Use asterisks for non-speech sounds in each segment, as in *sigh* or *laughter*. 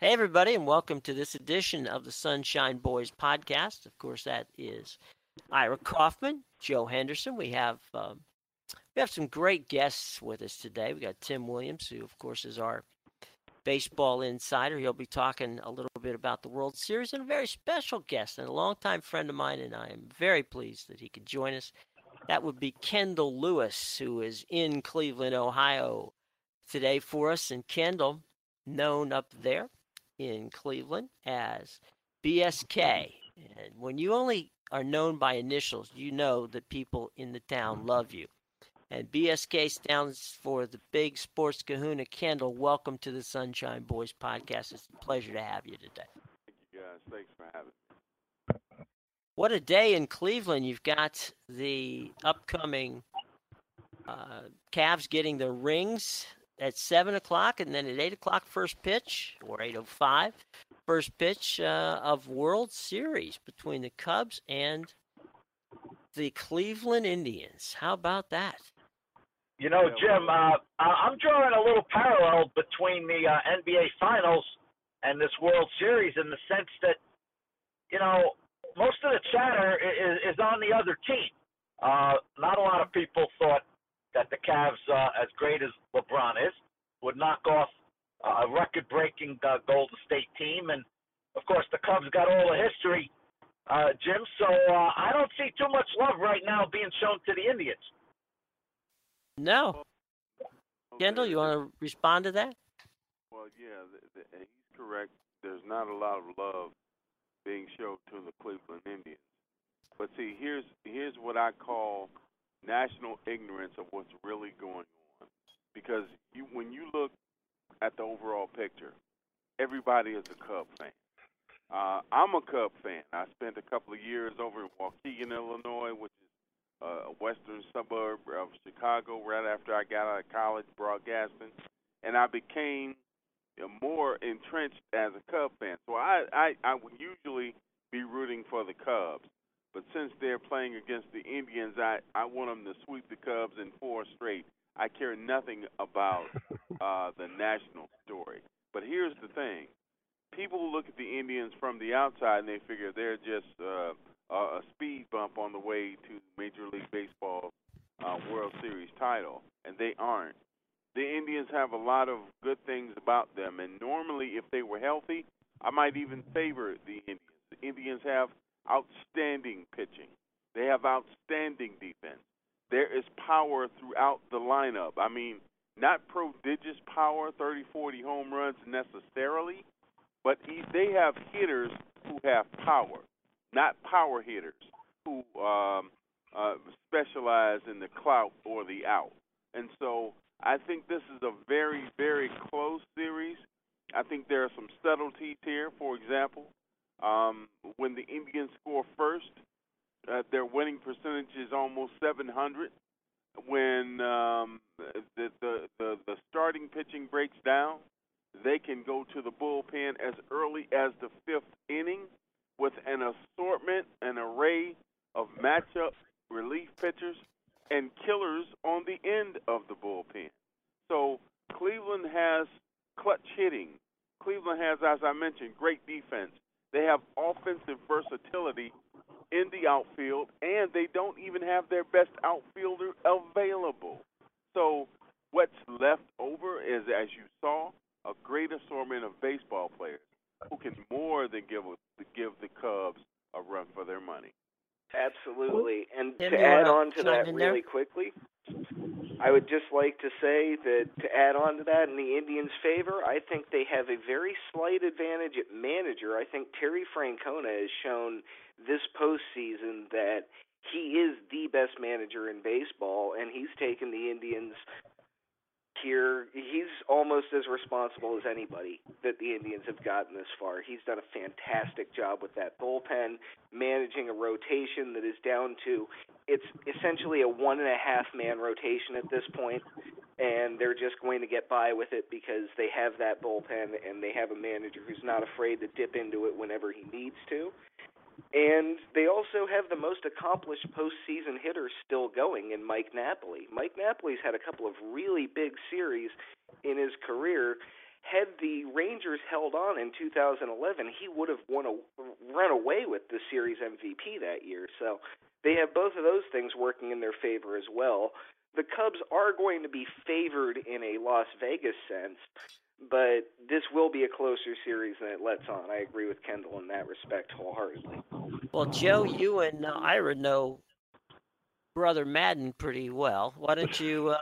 Hey, everybody, and welcome to this edition of the Sunshine Boys podcast. Of course, that is Ira Kaufman, Joe Henderson. We have um, we have some great guests with us today. We got Tim Williams, who, of course, is our baseball insider. He'll be talking a little bit about the World Series, and a very special guest and a longtime friend of mine, and I am very pleased that he could join us. That would be Kendall Lewis, who is in Cleveland, Ohio, today for us. And Kendall, known up there in Cleveland as BSK. And when you only are known by initials, you know that people in the town love you. And BSK stands for the Big Sports Kahuna. Kendall, welcome to the Sunshine Boys podcast. It's a pleasure to have you today. Thank you guys. Thanks for having me. What a day in Cleveland. You've got the upcoming uh, Cavs getting the rings at seven o'clock, and then at eight o'clock, first pitch or eight o five, first pitch uh, of World Series between the Cubs and the Cleveland Indians. How about that? You know, Jim, uh, I'm drawing a little parallel between the uh, NBA Finals and this World Series in the sense that, you know, most of the chatter is, is on the other team. Uh, not a lot of people thought that the Cavs, uh, as great as LeBron is, would knock off uh, a record-breaking uh, Golden State team, and of course the Cubs got all the history, uh, Jim. So uh, I don't see too much love right now being shown to the Indians. No. Kendall, you want to respond to that? Well, yeah, the, the, he's correct. There's not a lot of love being shown to the Cleveland Indians. But see, here's here's what I call national ignorance of what's really going on. Because you, when you look at the overall picture, everybody is a Cub fan. Uh, I'm a Cub fan. I spent a couple of years over in Waukegan, Illinois, which is a western suburb of Chicago, right after I got out of college broadcasting, and I became more entrenched as a Cub fan. So I, I, I would usually be rooting for the Cubs. But since they're playing against the Indians, I, I want them to sweep the Cubs in four straight. I care nothing about *laughs* uh, the national story. But here's the thing people look at the Indians from the outside and they figure they're just uh, a speed bump on the way to Major League Baseball uh, World Series title, and they aren't. The Indians have a lot of good things about them, and normally, if they were healthy, I might even favor the Indians. The Indians have outstanding pitching. They have outstanding defense. There is power throughout the lineup. I mean, not prodigious power, 30, 40 home runs necessarily, but they have hitters who have power, not power hitters who um, uh, specialize in the clout or the out. And so I think this is a very, very close series. I think there are some subtleties here. For example, um, when the Indians score first, uh, their winning percentage is almost 700. When um, the, the, the the starting pitching breaks down, they can go to the bullpen as early as the fifth inning with an assortment, an array of matchup relief pitchers and killers on the end of the bullpen. So Cleveland has clutch hitting. Cleveland has, as I mentioned, great defense. They have offensive versatility in the outfield, and they don't even have their best outfielder available. So what's left over is, as you saw, a great assortment of baseball players who can more than give give the Cubs a run for their money. Absolutely, and Tim, to add on to that really quickly, I would just like to say that to add on to that in the Indians' favor, I think they have a very slight advantage at manager. I think Terry Francona has shown this postseason that he is the best manager in baseball, and he's taken the Indians here. He's almost as responsible as anybody that the Indians have gotten this far. He's done a fantastic job with that bullpen, managing a rotation that is down to it's essentially a one and a half man rotation at this point, and they're just going to get by with it because they have that bullpen and they have a manager who's not afraid to dip into it whenever he needs to. And they also have the most accomplished postseason hitter still going in Mike Napoli. Mike Napoli's had a couple of really big series in his career. Had the Rangers held on in 2011, he would have won a run away with the series MVP that year. So they have both of those things working in their favor as well. The Cubs are going to be favored in a Las Vegas sense, but this will be a closer series than it lets on. I agree with Kendall in that respect wholeheartedly. Well, Joe, you and uh, Ira know brother Maddon pretty well. Why don't you uh,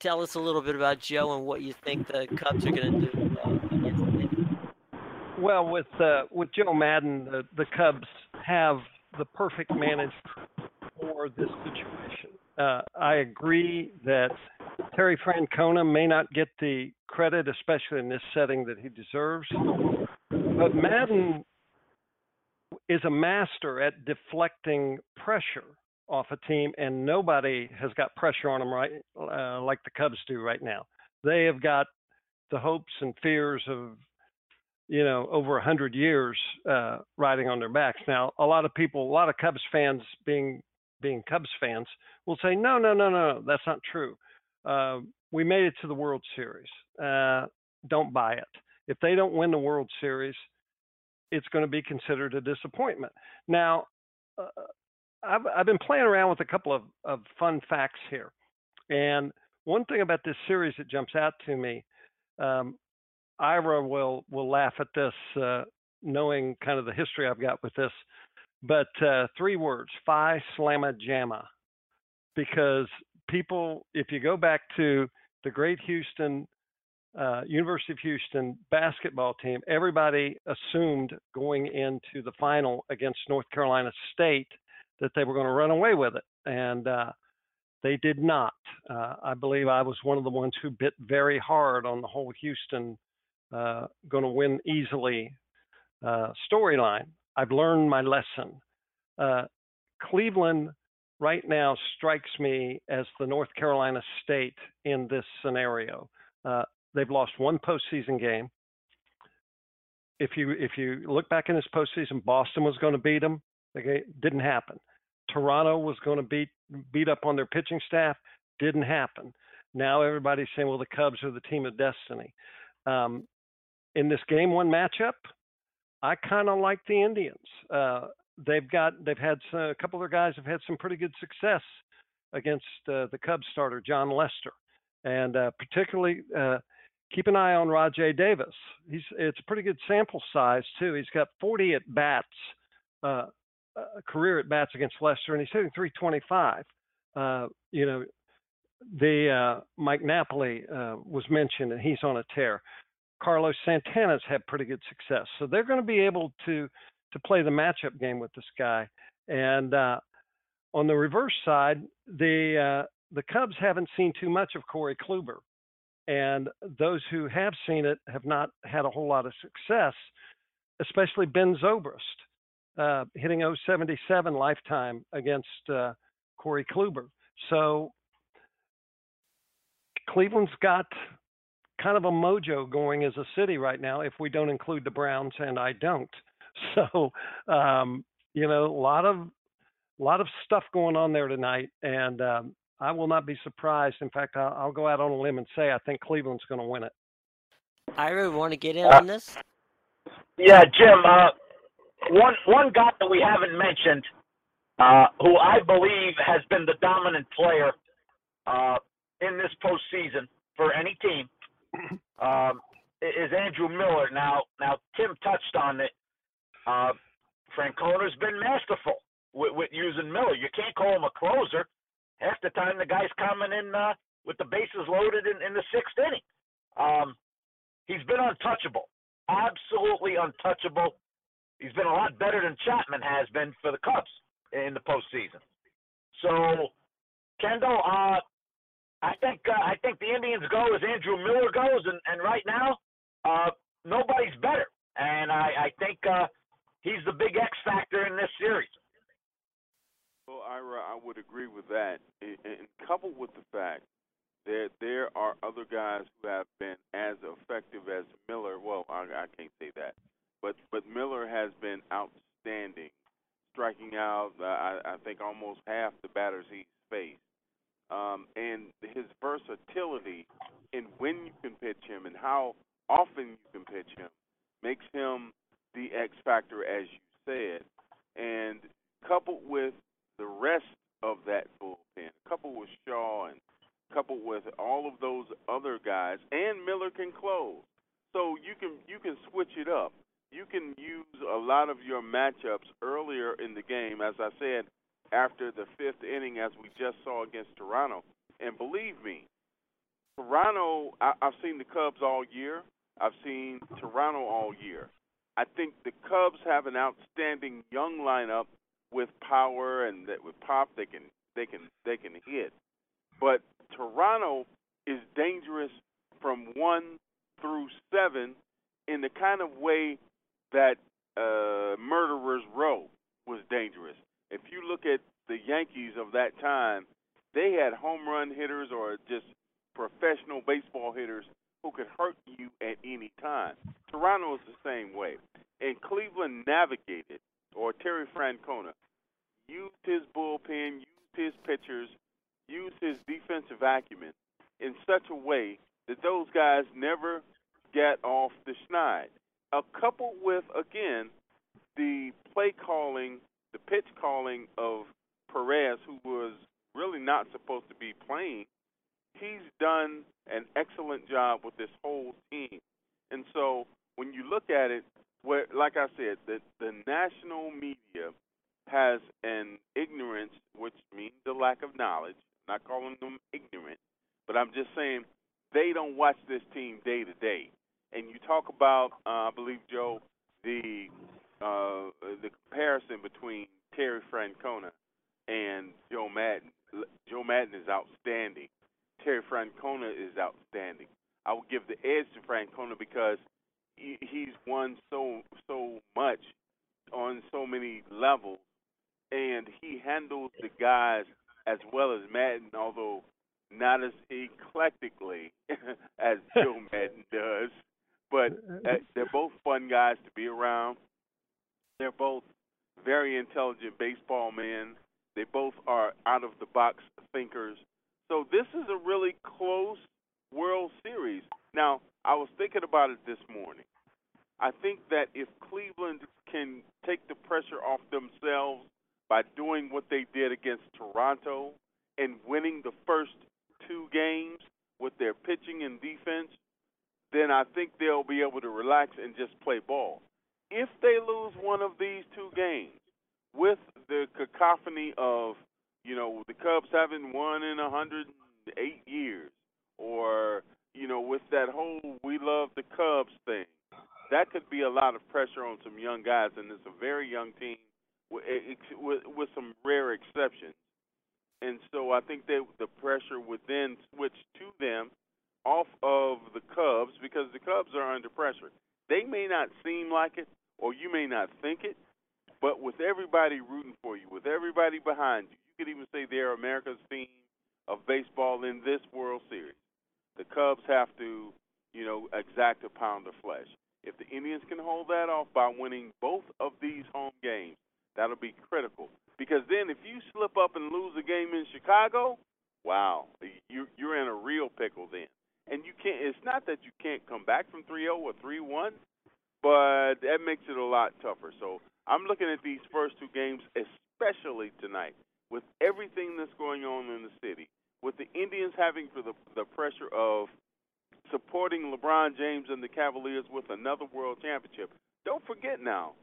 tell us a little bit about Joe and what you think the Cubs are going to do uh, against the Indians? Well, with uh, with Joe Maddon, the, the Cubs have the perfect manager for this situation. Uh, I agree that Terry Francona may not get the credit, especially in this setting, that he deserves. But Maddon is a master at deflecting pressure off a team, and nobody has got pressure on them right uh, like the Cubs do right now. They have got the hopes and fears of you know over a hundred years uh, riding on their backs. Now, a lot of people, a lot of Cubs fans, being being Cubs fans, will say, no, no, no, no, that's not true. Uh, we made it to the World Series. Uh, don't buy it. If they don't win the World Series, it's going to be considered a disappointment. Now, uh, I've, I've been playing around with a couple of, of fun facts here. And one thing about this series that jumps out to me, um, Ira will will laugh at this, uh, knowing kind of the history I've got with this. But uh, three words: Phi Slamma Jamma, because people, if you go back to the great Houston, uh, University of Houston basketball team, everybody assumed going into the final against North Carolina State that they were going to run away with it. And uh, they did not. Uh, I believe I was one of the ones who bit very hard on the whole Houston uh, going to win easily uh, storyline. I've learned my lesson. Uh, Cleveland right now strikes me as the North Carolina State in this scenario. Uh, they've lost one postseason game. If you if you look back in this postseason, Boston was going to beat them. Okay, didn't happen. Toronto was going to beat beat up on their pitching staff. Didn't happen. Now everybody's saying, well, the Cubs are the team of destiny. Um, in this game one matchup, I kind of like the Indians. Uh, they've got they've had some, a couple of their guys have had some pretty good success against uh, the Cubs starter Jon Lester, and uh, particularly uh, keep an eye on Rajai Davis. He's it's a pretty good sample size too. He's got 40 at bats, uh, uh, career at bats against Lester, and he's hitting 325. Uh, you know, the uh, Mike Napoli was mentioned, and he's on a tear. Carlos Santana's had pretty good success, so they're going to be able to to play the matchup game with this guy. And uh, on the reverse side, the uh, the Cubs haven't seen too much of Corey Kluber, and those who have seen it have not had a whole lot of success, especially Ben Zobrist, uh, hitting 077 lifetime against uh, Corey Kluber. So Cleveland's got kind of a mojo going as a city right now, if we don't include the Browns, and I don't. *laughs* So, um, you know, a lot of a lot of stuff going on there tonight, and um, I will not be surprised. In fact, I'll, I'll, go out on a limb and say I think Cleveland's going to win it. Ira, want to get in uh, on this? Yeah, Jim. Uh, one one guy that we haven't mentioned, uh, who I believe has been the dominant player uh, in this postseason for any team, *laughs* um, is Andrew Miller. Now, now Tim touched on it. Uh, Francona's been masterful with, with using Miller. You can't call him a closer. Half the time, the guy's coming in uh, with the bases loaded in, in the sixth inning. Um, he's been untouchable, absolutely untouchable. He's been a lot better than Chapman has been for the Cubs in the postseason. So, Kendall, uh, I think uh, I think the Indians go as Andrew Miller goes, and, and right now, uh, nobody's better, and I, I think uh, he's the big X factor in this series. Well, Ira, I would agree with that, and, and coupled with the fact that there are other guys who have been as effective as Miller. Well, I, I can't say that, but but Miller has been outstanding, striking out. Uh, I, I think almost half the batters he's faced, um, and his versatility in when you can pitch him and how often you can pitch him makes him the X factor, as you said, and coupled with the rest of that bullpen, coupled with Shaw and coupled with all of those other guys, and Miller can close. So you can you can switch it up. You can use a lot of your matchups earlier in the game, as I said, after the fifth inning, as we just saw against Toronto. And believe me, Toronto. I, I've seen the Cubs all year. I've seen Toronto all year. I think the Cubs have an outstanding young lineup with power and that with pop they can they can they can hit. But Toronto is dangerous from one through seven in the kind of way that uh, Murderers Row was dangerous. If you look at the Yankees of that time, they had home run hitters or just professional baseball hitters who could hurt you at any time. Toronto is the same way. And Cleveland navigated, or Terry Francona, used his bullpen, used his pitchers, used his defensive acumen in such a way that those guys never get off the schneid. A couple with, again, the play calling, the pitch calling of Perez, who was really not supposed to be playing, he's done an excellent job with this whole team. And so when you look at it, where like I said, the the national media has an ignorance, which means the lack of knowledge. I'm not calling them ignorant, but I'm just saying they don't watch this team day to day. And you talk about, uh, I believe Joe, the uh, the comparison between Terry Francona and Joe Maddon. Joe Maddon is outstanding. Terry Francona is outstanding. I will give the edge to Francona because he, he's won so so much on so many levels, and he handles the guys as well as Maddon, although not as eclectically *laughs* as Joe *laughs* Maddon does. But uh, they're both fun guys to be around. They're both very intelligent baseball men. They both are out of the box thinkers. So this is a really close World Series. Now, I was thinking about it this morning. I think that if Cleveland can take the pressure off themselves by doing what they did against Toronto and winning the first two games with their pitching and defense, then I think they'll be able to relax and just play ball. If they lose one of these two games with the cacophony of you know, the Cubs haven't won in 108 years, or you know, with that whole "we love the Cubs" thing, that could be a lot of pressure on some young guys, and it's a very young team with, with, with some rare exceptions. And so I think that the pressure would then switch to them off of the Cubs because the Cubs are under pressure. They may not seem like it, or you may not think it, but with everybody rooting for you, with everybody behind you, you could even say they're America's team of baseball in this World Series. The Cubs have to, you know, exact a pound of flesh. If the Indians can hold that off by winning both of these home games, that'll be critical. Because then, if you slip up and lose a game in Chicago, wow, you, you're in a real pickle then. And you can't. It's not that you can't come back from 3-0 or 3-1, but that makes it a lot tougher. So I'm looking at these first two games, especially tonight with everything that's going on in the city, with the Indians having the, the pressure of supporting LeBron James and the Cavaliers with another world championship. Don't forget now,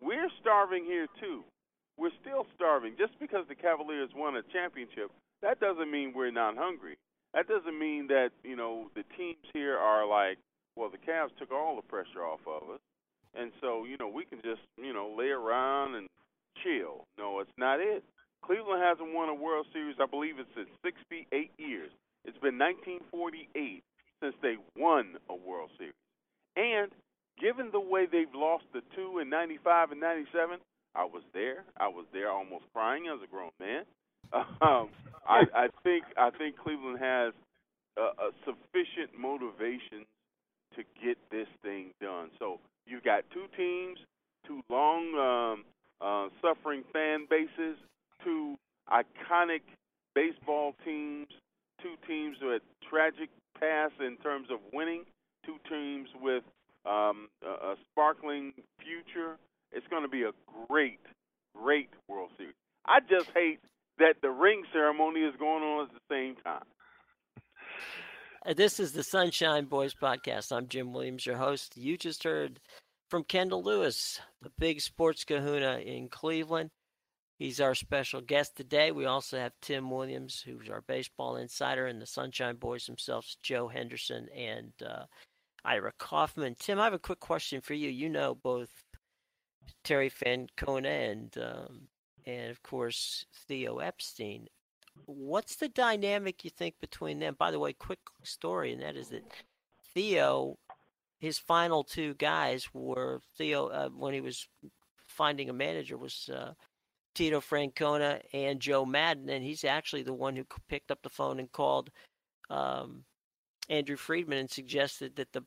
we're starving here too. We're still starving. Just because the Cavaliers won a championship, that doesn't mean we're not hungry. That doesn't mean that, you know, the teams here are like, well, the Cavs took all the pressure off of us. And so, you know, we can just, you know, lay around and chill. No, it's not it. Cleveland hasn't won a World Series, I believe it's in 68 years. It's been 1948 since they won a World Series. And given the way they've lost the two in 95 and 97, I was there. I was there almost crying as a grown man. *laughs* Um, I, I think I think Cleveland has a, sufficient motivation to get this thing done. So you've got two teams, two long um, uh, suffering fan bases, two iconic baseball teams, two teams with tragic past in terms of winning, two teams with um, a, a sparkling future. It's going to be a great, great World Series. I just hate that the ring ceremony is going on at the same time. Uh, This is the Sunshine Boys podcast. I'm Jim Williams, your host. You just heard from Kendall Lewis, the big sports kahuna in Cleveland. He's our special guest today. We also have Tim Williams, who's our baseball insider, and the Sunshine Boys themselves, Joe Henderson and uh, Ira Kaufman. Tim, I have a quick question for you. You know both Terry Francona and um, and of course Theo Epstein. What's the dynamic you think between them? By the way, quick story, and that is that Theo, his final two guys were Theo uh, when he was finding a manager was uh, Tito Francona and Joe Maddon, and he's actually the one who picked up the phone and called um, Andrew Friedman and suggested that the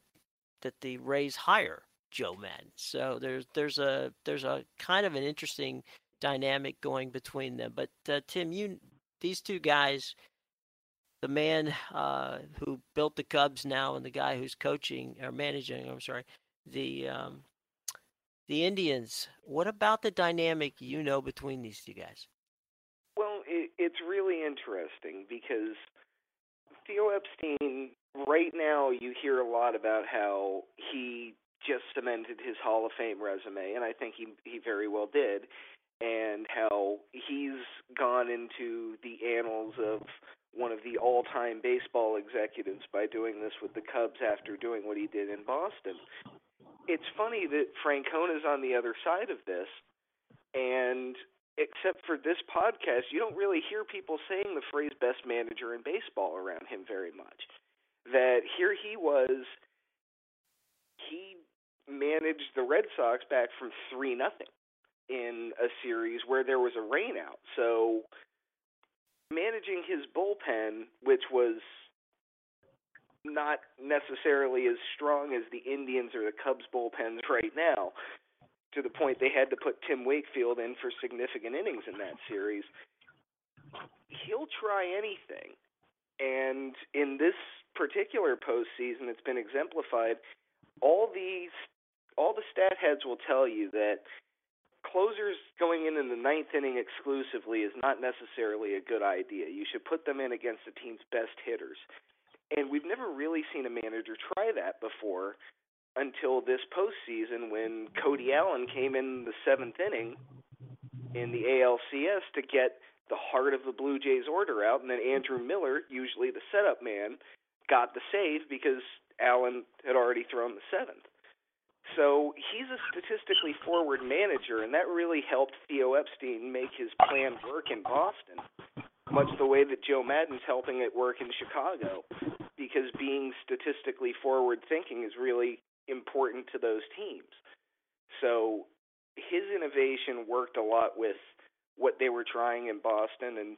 that the Rays hire Joe Maddon. So there's there's a there's a kind of an interesting dynamic going between them. But uh, Tim, you these two guys, the man uh, who built the Cubs now and the guy who's coaching or managing, I'm sorry, the um, the Indians. What about the dynamic you know between these two guys? Well, it, it's really interesting because Theo Epstein, right now, you hear a lot about how he just cemented his Hall of Fame resume, and I think he he very well did, and how he's gone into the annals of one of the all-time baseball executives by doing this with the Cubs after doing what he did in Boston. It's funny that Francona's on the other side of this, and except for this podcast, you don't really hear people saying the phrase best manager in baseball around him very much. That here he was, he managed the Red Sox back from 3 nothing in a series where there was a rainout. So managing his bullpen, which was not necessarily as strong as the Indians or the Cubs bullpens right now, to the point they had to put Tim Wakefield in for significant innings in that series. He'll try anything. And in this particular postseason, it's been exemplified. All these, all the stat heads will tell you that closers going in in the ninth inning exclusively is not necessarily a good idea. You should put them in against the team's best hitters. And we've never really seen a manager try that before until this postseason when Cody Allen came in the seventh inning in the ALCS to get the heart of the Blue Jays order out, and then Andrew Miller, usually the setup man, got the save because Allen had already thrown the seventh. So he's a statistically forward manager, and that really helped Theo Epstein make his plan work in Boston, much the way that Joe Maddon's helping it work in Chicago, because being statistically forward thinking is really important to those teams. So his innovation worked a lot with what they were trying in Boston, and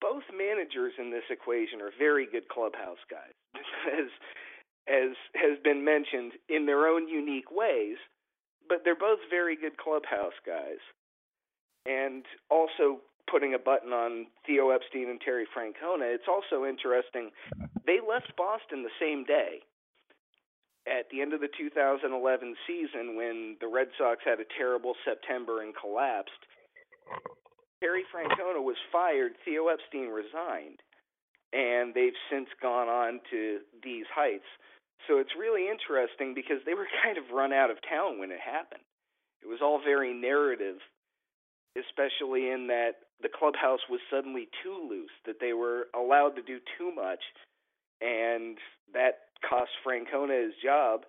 both managers in this equation are very good clubhouse guys. *laughs* As as has been mentioned in their own unique ways, but they're both very good clubhouse guys. And also putting a button on Theo Epstein and Terry Francona, it's also interesting. They left Boston the same day. At the end of the 2011 season, when the Red Sox had a terrible September and collapsed, Terry Francona was fired, Theo Epstein resigned, and they've since gone on to these heights. So it's really interesting because they were *laughs* kind of run out of town when it happened. It was all very narrative, especially in that the clubhouse was suddenly too loose, that they were allowed to do too much, and that cost Francona his job.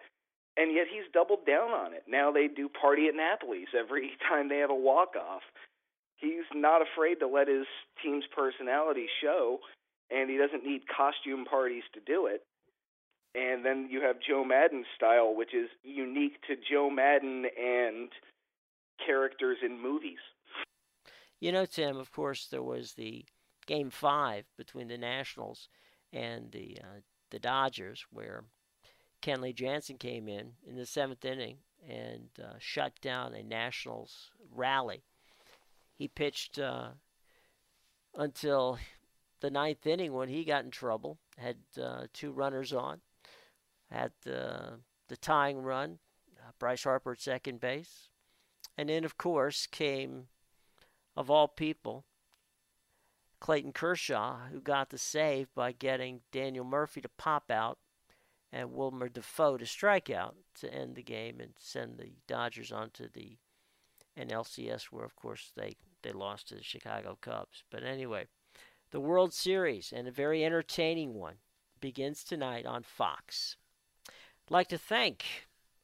And yet he's doubled down on it. Now they do party at Napoli's every *laughs* time they have a walk off. He's not afraid to let his team's personality show, and he doesn't need costume parties to do it. And then you have Joe Maddon's style, which is unique to Joe Maddon and characters in movies. You know, Tim, of course, there was the game five between the Nationals and the uh, the Dodgers, where Kenley Jansen came in in the seventh inning and uh, shut down a Nationals rally. He pitched uh, until the ninth inning when he got in trouble. Had uh, two runners on, had the the tying run, uh, Bryce Harper at second base, and then of course came, of all people, Clayton Kershaw, who got the save by getting Daniel Murphy to pop out and Wilmer Difo to strike out to end the game and send the Dodgers onto the NLCS, where of course they they lost to the Chicago Cubs. But anyway, the World Series and a very entertaining one begins tonight on Fox. I'd like to thank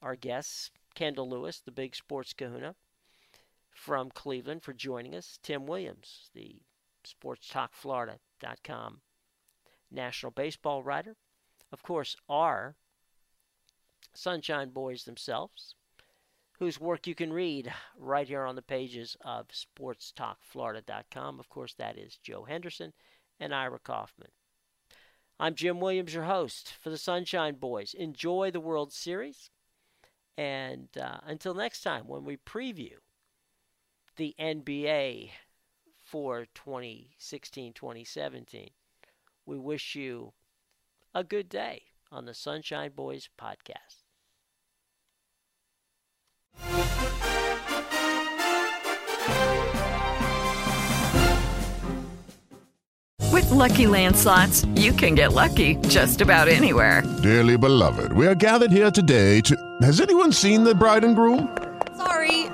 our guests, Kendall Lewis, the big sports kahuna from Cleveland, for joining us, Tim Williams, the sportstalkflorida.com national baseball writer, of course, are Sunshine Boys themselves, whose work you can read right here on the pages of sportstalkflorida.com. Of course, that is Joe Henderson and Ira Kaufman. I'm Jim Williams, your host for the Sunshine Boys. Enjoy the World Series. And uh, until next time, when we preview the NBA for 2016 2017, we wish you a good day on the Sunshine Boys podcast. With Lucky Land slots, you can get lucky just about anywhere. Dearly beloved, we are gathered here today to. Has anyone seen the bride and groom?